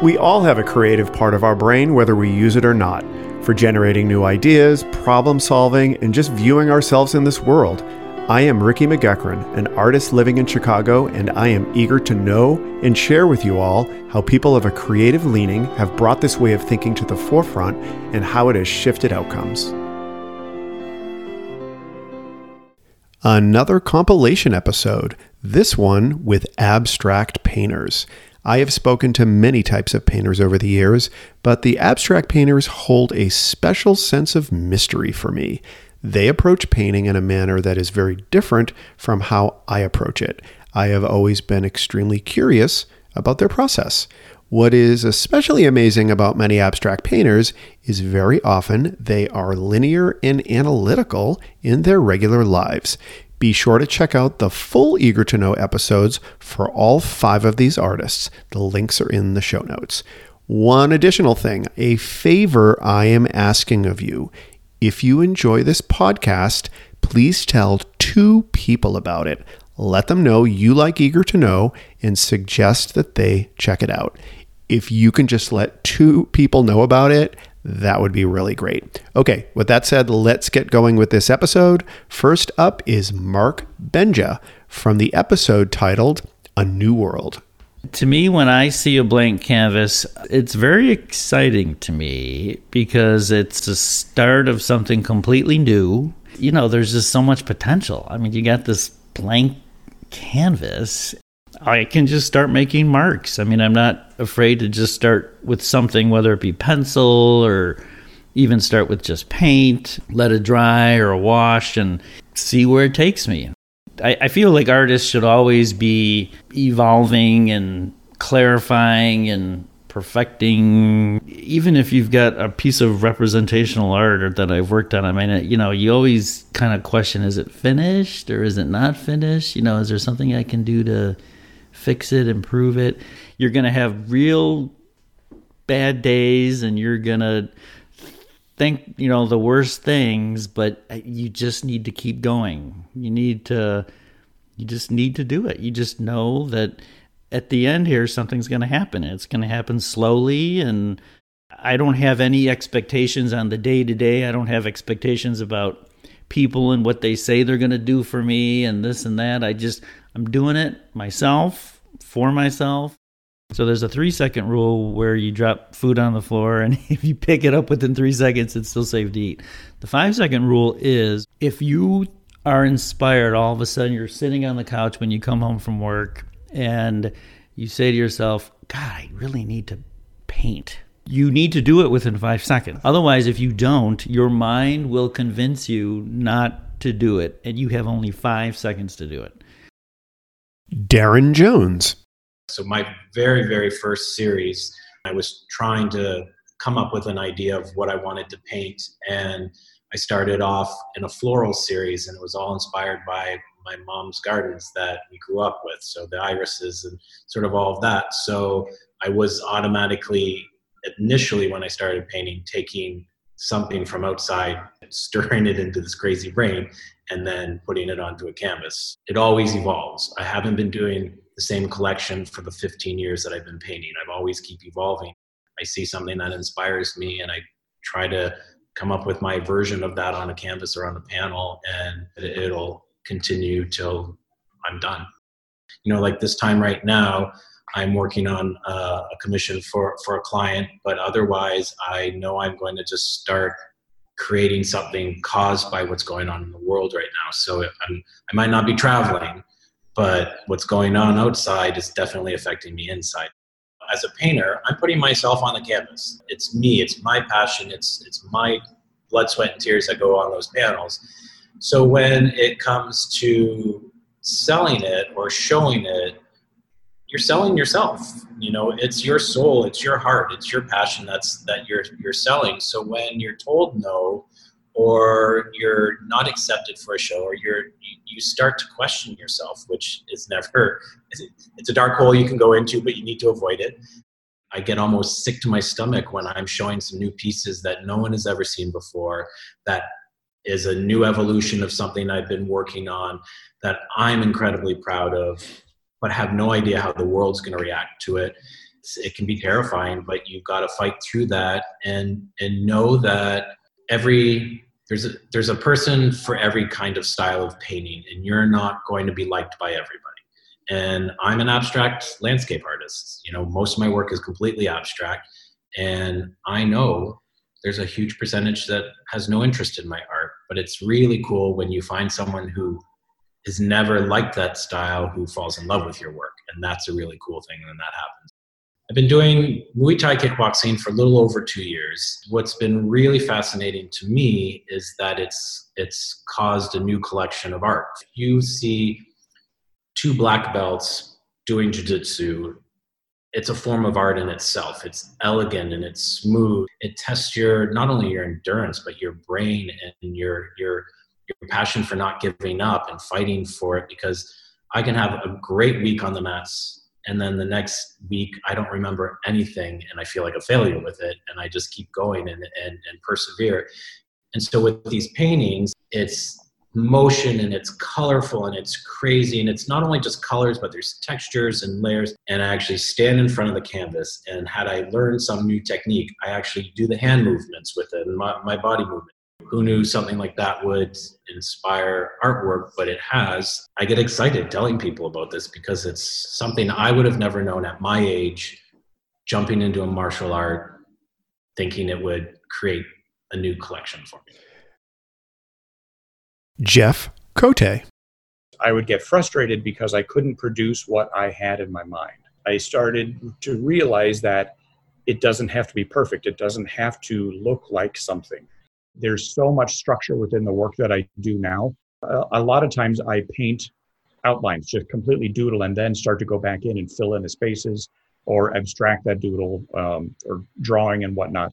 We all have a creative part of our brain, whether we use it or not, for generating new ideas, problem solving, and just viewing ourselves in this world. I am Ricky McGuckran, an artist living in Chicago, and I am eager to know and share with you all how people of a creative leaning have brought this way of thinking to the forefront and how it has shifted outcomes. Another compilation episode, this one with abstract painters. I have spoken to many types of painters over the years, but the abstract painters hold a special sense of mystery for me. They approach painting in a manner that is very different from how I approach it. I have always been extremely curious about their process. What is especially amazing about many abstract painters is very often they are linear and analytical in their regular lives. Be sure to check out the full Eager to Know episodes for all five of these artists. The links are in the show notes. One additional thing a favor I am asking of you. If you enjoy this podcast, please tell two people about it. Let them know you like Eager to Know and suggest that they check it out. If you can just let two people know about it, that would be really great. Okay, with that said, let's get going with this episode. First up is Mark Benja from the episode titled A New World. To me, when I see a blank canvas, it's very exciting to me because it's the start of something completely new. You know, there's just so much potential. I mean, you got this blank canvas I can just start making marks. I mean, I'm not afraid to just start with something, whether it be pencil or even start with just paint, let it dry or wash, and see where it takes me. I, I feel like artists should always be evolving and clarifying and perfecting even if you've got a piece of representational art that I've worked on I mean you know you always kind of question is it finished or is it not finished you know is there something I can do to fix it, improve it. You're going to have real bad days and you're going to think, you know, the worst things, but uh, you just need to keep going. You need to you just need to do it. You just know that at the end here something's going to happen. It's going to happen slowly and I don't have any expectations on the day to day. I don't have expectations about people and what they say they're going to do for me and this and that. I just I'm doing it myself for myself. So there's a three second rule where you drop food on the floor, and if you pick it up within three seconds, it's still safe to eat. The five second rule is if you are inspired, all of a sudden you're sitting on the couch when you come home from work, and you say to yourself, God, I really need to paint. You need to do it within five seconds. Otherwise, if you don't, your mind will convince you not to do it, and you have only five seconds to do it. Darren Jones. So, my very, very first series, I was trying to come up with an idea of what I wanted to paint. And I started off in a floral series, and it was all inspired by my mom's gardens that we grew up with. So, the irises and sort of all of that. So, I was automatically, initially, when I started painting, taking something from outside, stirring it into this crazy brain, and then putting it onto a canvas. It always evolves. I haven't been doing the same collection for the 15 years that I've been painting. I've always keep evolving. I see something that inspires me and I try to come up with my version of that on a canvas or on a panel and it'll continue till I'm done. You know, like this time right now, I'm working on uh, a commission for, for a client, but otherwise I know I'm going to just start creating something caused by what's going on in the world right now. So I'm, I might not be traveling, but what's going on outside is definitely affecting me inside. As a painter, I'm putting myself on the canvas. It's me. It's my passion. It's it's my blood, sweat, and tears that go on those panels. So when it comes to selling it or showing it, you're selling yourself you know it's your soul it's your heart it's your passion that's that you're you're selling. So when you're told no or you're not accepted for a show or you're you, start to question yourself which is never it's a dark hole you can go into but you need to avoid it. I get almost sick to my stomach when i'm showing some new pieces that no one has ever seen before that is a new evolution of something i've been working on that i'm incredibly proud of but have no idea how the world's going to react to it. it can be terrifying, but you've got to fight through that and and know that every there's a there's a person for every kind of style of painting, and you're not going to be liked by everybody. And I'm an abstract landscape artist. You know, most of my work is completely abstract, and I know there's a huge percentage that has no interest in my art. But it's really cool when you find someone who has never liked that style who falls in love with your work, and that's a really cool thing when that happens. I've been doing Muay Thai kickboxing for a little over two years. What's been really fascinating to me is that it's it's caused a new collection of art. You see two black belts doing jiu-jitsu it's a form of art in itself it's elegant and it's smooth it tests your not only your endurance but your brain and your your your passion for not giving up and fighting for it because i can have a great week on the mats and then the next week i don't remember anything and i feel like a failure with it and i just keep going and and, and persevere. And so with these paintings it's motion and it's colorful and it's crazy and it's not only just colors but there's textures and layers. And i actually stand in front of the canvas and had i learned some new technique i actually do the hand movements with it and my, my body movement who knew something like that would inspire artwork, but it has. I get excited telling people about this because it's something I would have never known at my age, jumping into a martial art, thinking it would create a new collection for me. Jeff Cote. I would get frustrated because I couldn't produce what I had in my mind. I started to realize that it doesn't have to be perfect, it doesn't have to look like something there's so much structure within the work that I do now. Uh, a lot of times I paint outlines, just completely doodle, and then start to go back in and fill in the spaces or abstract that doodle um, or drawing and whatnot.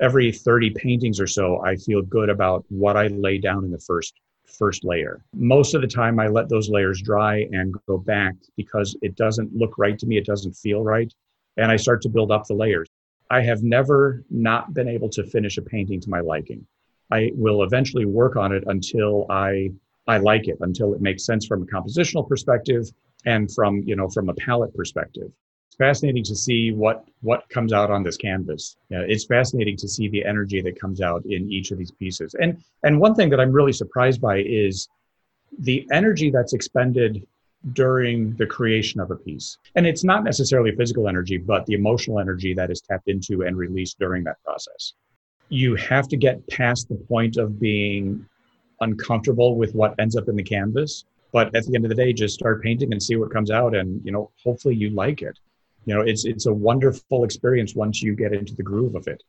Every 30 paintings or so, I feel good about what I lay down in the first first layer. Most of the time, I let those layers dry and go back because it doesn't look right to me. It doesn't feel right. And I start to build up the layers. I have never not been able to finish a painting to my liking. I will eventually work on it until I I like it, until it makes sense from a compositional perspective and from you know from a palette perspective. It's fascinating to see what what comes out on this canvas. It's fascinating to see the energy that comes out in each of these pieces. And and one thing that I'm really surprised by is the energy that's expended during the creation of a piece. And it's not necessarily physical energy, but the emotional energy that is tapped into and released during that process you have to get past the point of being uncomfortable with what ends up in the canvas. But at the end of the day just start painting and see what comes out and you know hopefully you like it. You know it's it's a wonderful experience once you get into the groove of it.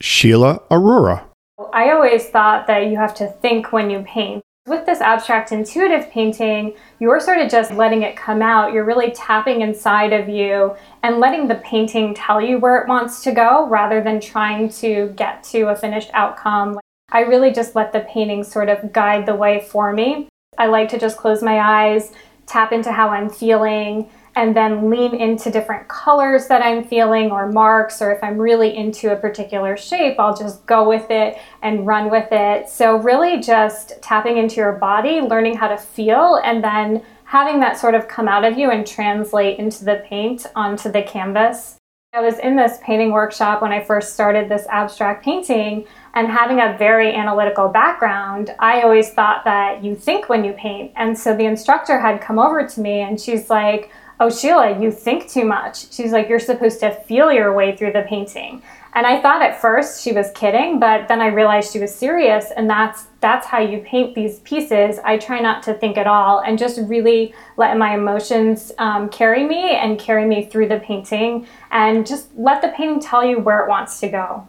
Sheila aurora. I always thought that you have to think when you paint with this abstract intuitive painting, you're sort of just letting it come out. You're really tapping inside of you and letting the painting tell you where it wants to go rather than trying to get to a finished outcome. I really just let the painting sort of guide the way for me. I like to just close my eyes, tap into how I'm feeling, and then lean into different colors that I'm feeling or marks, or if I'm really into a particular shape, I'll just go with it and run with it. So, really just tapping into your body, learning how to feel, and then having that sort of come out of you and translate into the paint onto the canvas. I was in this painting workshop when I first started this abstract painting, and having a very analytical background, I always thought that you think when you paint. And so the instructor had come over to me and she's like, oh, Sheila, you think too much. She's like, you're supposed to feel your way through the painting. And I thought at first she was kidding, but then I realized she was serious, and that's that's how you paint these pieces. I try not to think at all and just really let my emotions um, carry me and carry me through the painting, and just let the painting tell you where it wants to go.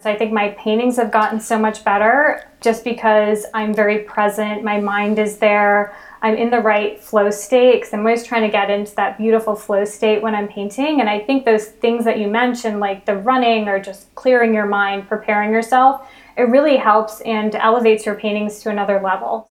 So I think my paintings have gotten so much better just because I'm very present. My mind is there. I'm in the right flow state because I'm always trying to get into that beautiful flow state when I'm painting. And I think those things that you mentioned, like the running or just clearing your mind, preparing yourself, it really helps and elevates your paintings to another level.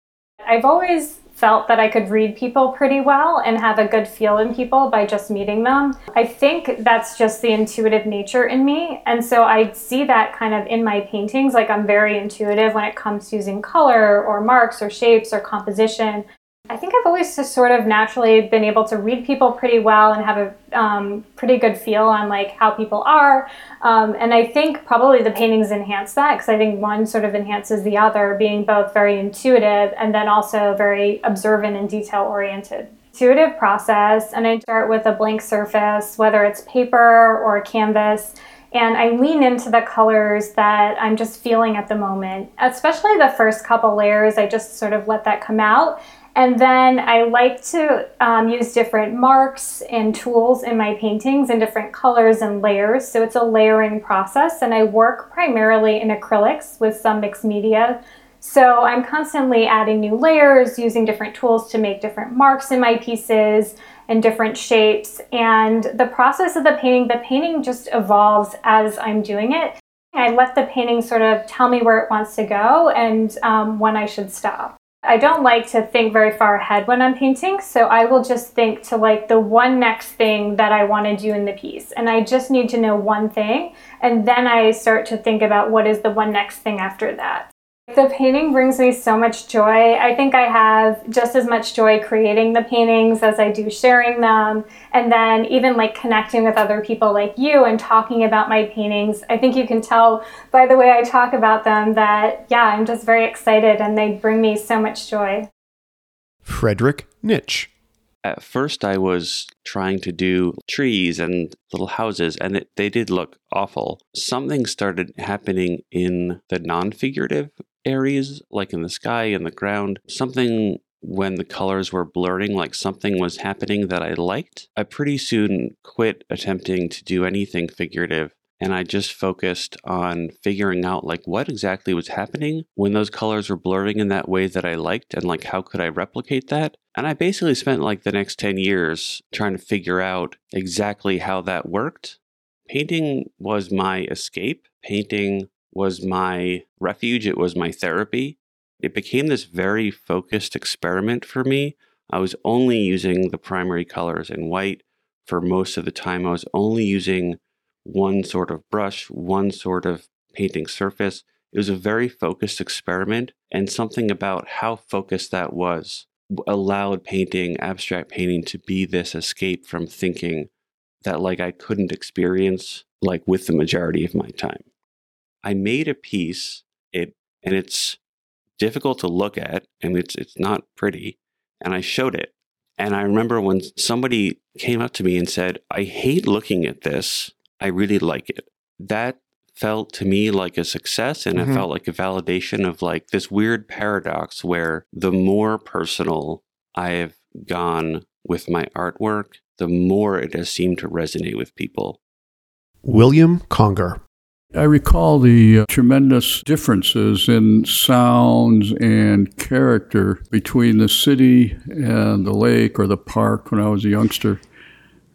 I've always felt that I could read people pretty well and have a good feel in people by just meeting them. I think that's just the intuitive nature in me. And so I see that kind of in my paintings. Like I'm very intuitive when it comes to using color or marks or shapes or composition. I think I've always just sort of naturally been able to read people pretty well and have a um, pretty good feel on like how people are. Um, and I think probably the paintings enhance that because I think one sort of enhances the other, being both very intuitive and then also very observant and detail oriented. Intuitive process, and I start with a blank surface, whether it's paper or canvas and I lean into the colors that I'm just feeling at the moment. Especially the first couple layers, I just sort of let that come out. And then I like to um, use different marks and tools in my paintings in different colors and layers. So it's a layering process, and I work primarily in acrylics with some mixed media. So I'm constantly adding new layers, using different tools to make different marks in my pieces and different shapes. And the process of the painting, the painting just evolves as I'm doing it. I let the painting sort of tell me where it wants to go and um, when I should stop. I don't like to think very far ahead when I'm painting, so I will just think to like the one next thing that I want to do in the piece. And I just need to know one thing, and then I start to think about what is the one next thing after that. The painting brings me so much joy. I think I have just as much joy creating the paintings as I do sharing them. And then even like connecting with other people like you and talking about my paintings. I think you can tell by the way I talk about them that, yeah, I'm just very excited and they bring me so much joy. Frederick Nitsch. At first, I was trying to do trees and little houses, and it, they did look awful. Something started happening in the non figurative areas, like in the sky and the ground, something when the colors were blurring, like something was happening that I liked. I pretty soon quit attempting to do anything figurative and I just focused on figuring out like what exactly was happening when those colors were blurring in that way that I liked and like how could I replicate that? And I basically spent like the next 10 years trying to figure out exactly how that worked. Painting was my escape. Painting was my refuge, it was my therapy. It became this very focused experiment for me. I was only using the primary colors in white for most of the time. I was only using one sort of brush, one sort of painting surface. It was a very focused experiment, and something about how focused that was allowed painting, abstract painting, to be this escape from thinking that like I couldn't experience like with the majority of my time. I made a piece, it and it's difficult to look at and it's it's not pretty, and I showed it. And I remember when somebody came up to me and said, "I hate looking at this. I really like it." That felt to me like a success and mm-hmm. it felt like a validation of like this weird paradox where the more personal I have gone with my artwork, the more it has seemed to resonate with people. William Conger. I recall the uh, tremendous differences in sounds and character between the city and the lake or the park when I was a youngster.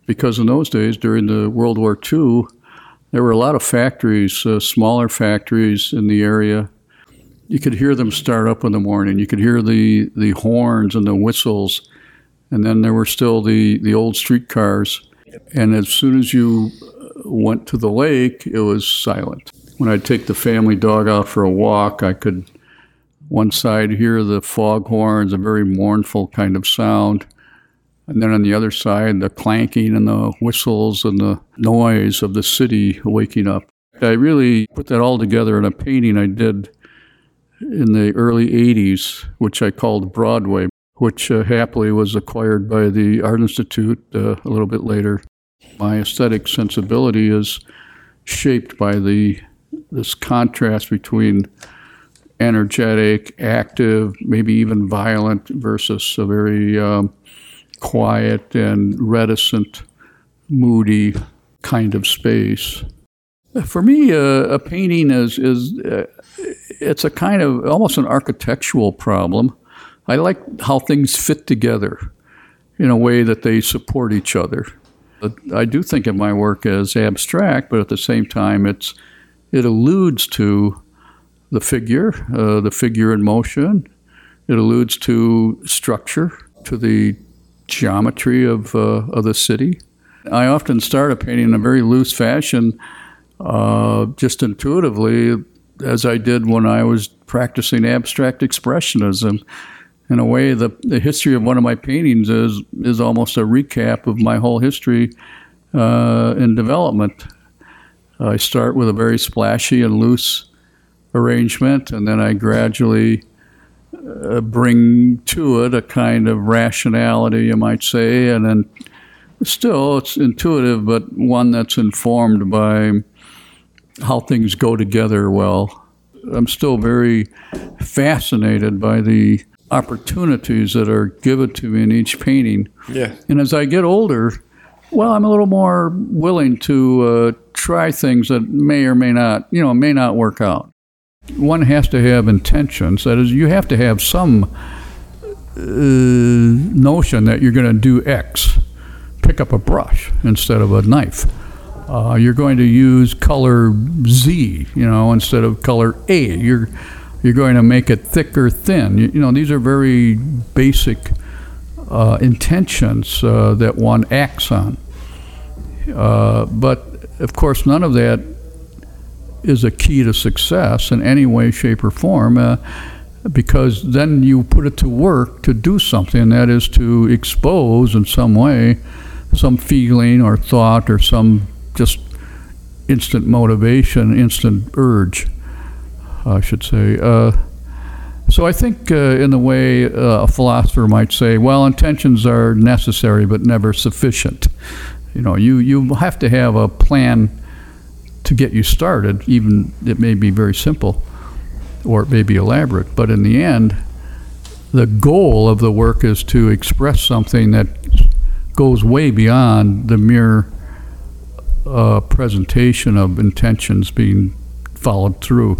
Because in those days, during the World War II, there were a lot of factories, uh, smaller factories in the area. You could hear them start up in the morning. You could hear the, the horns and the whistles. And then there were still the, the old streetcars. And as soon as you went to the lake, it was silent. When I'd take the family dog out for a walk, I could one side hear the foghorns, a very mournful kind of sound. And then on the other side, the clanking and the whistles and the noise of the city waking up. I really put that all together in a painting I did in the early 80s, which I called Broadway, which uh, happily was acquired by the Art Institute uh, a little bit later my aesthetic sensibility is shaped by the this contrast between energetic, active, maybe even violent, versus a very um, quiet and reticent, moody kind of space. For me, uh, a painting is is uh, it's a kind of almost an architectural problem. I like how things fit together in a way that they support each other. I do think of my work as abstract, but at the same time, it's it alludes to the figure, uh, the figure in motion. It alludes to structure, to the geometry of uh, of the city. I often start a painting in a very loose fashion, uh, just intuitively, as I did when I was practicing abstract expressionism. In a way, the, the history of one of my paintings is is almost a recap of my whole history uh, in development. I start with a very splashy and loose arrangement, and then I gradually uh, bring to it a kind of rationality, you might say, and then still it's intuitive, but one that's informed by how things go together well. I'm still very fascinated by the opportunities that are given to me in each painting. Yeah. And as I get older, well, I'm a little more willing to uh, try things that may or may not, you know, may not work out. One has to have intentions. That is, you have to have some uh, notion that you're going to do X. Pick up a brush instead of a knife. Uh, you're going to use color Z, you know, instead of color A. You're you're going to make it thick or thin. You, you know, these are very basic uh, intentions uh, that one acts on. Uh, but of course, none of that is a key to success in any way, shape, or form, uh, because then you put it to work to do something, that is to expose in some way some feeling or thought or some just instant motivation, instant urge, I should say. Uh, so I think, uh, in the way uh, a philosopher might say, well, intentions are necessary but never sufficient. You know, you, you have to have a plan to get you started, even it may be very simple or it may be elaborate, but in the end, the goal of the work is to express something that goes way beyond the mere uh, presentation of intentions being followed through.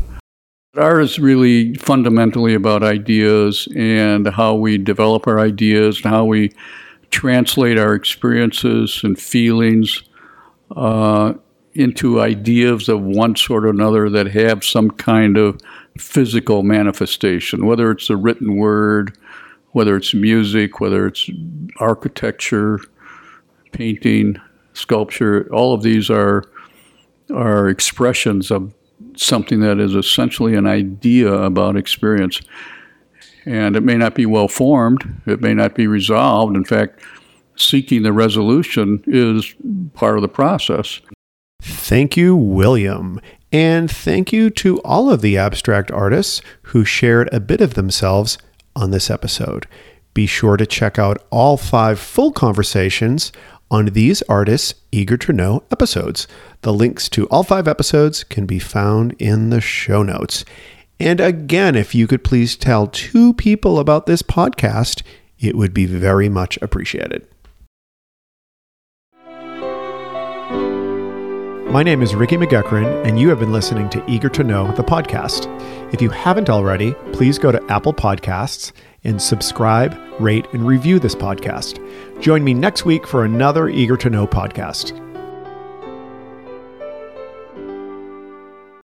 Art is really fundamentally about ideas and how we develop our ideas and how we translate our experiences and feelings uh, into ideas of one sort or another that have some kind of physical manifestation, whether it's the written word, whether it's music, whether it's architecture, painting, sculpture. All of these are are expressions of something that is essentially an idea about experience. And it may not be well formed, it may not be resolved. In fact, seeking the resolution is part of the process. Thank you, William. And thank you to all of the abstract artists who shared a bit of themselves on this episode. Be sure to check out all five full conversations on these artists' eager to know episodes. The links to all five episodes can be found in the show notes. And again, if you could please tell two people about this podcast, it would be very much appreciated. My name is Ricky McGuckran, and you have been listening to Eager to Know, the podcast. If you haven't already, please go to Apple Podcasts and subscribe, rate, and review this podcast. Join me next week for another Eager to Know podcast.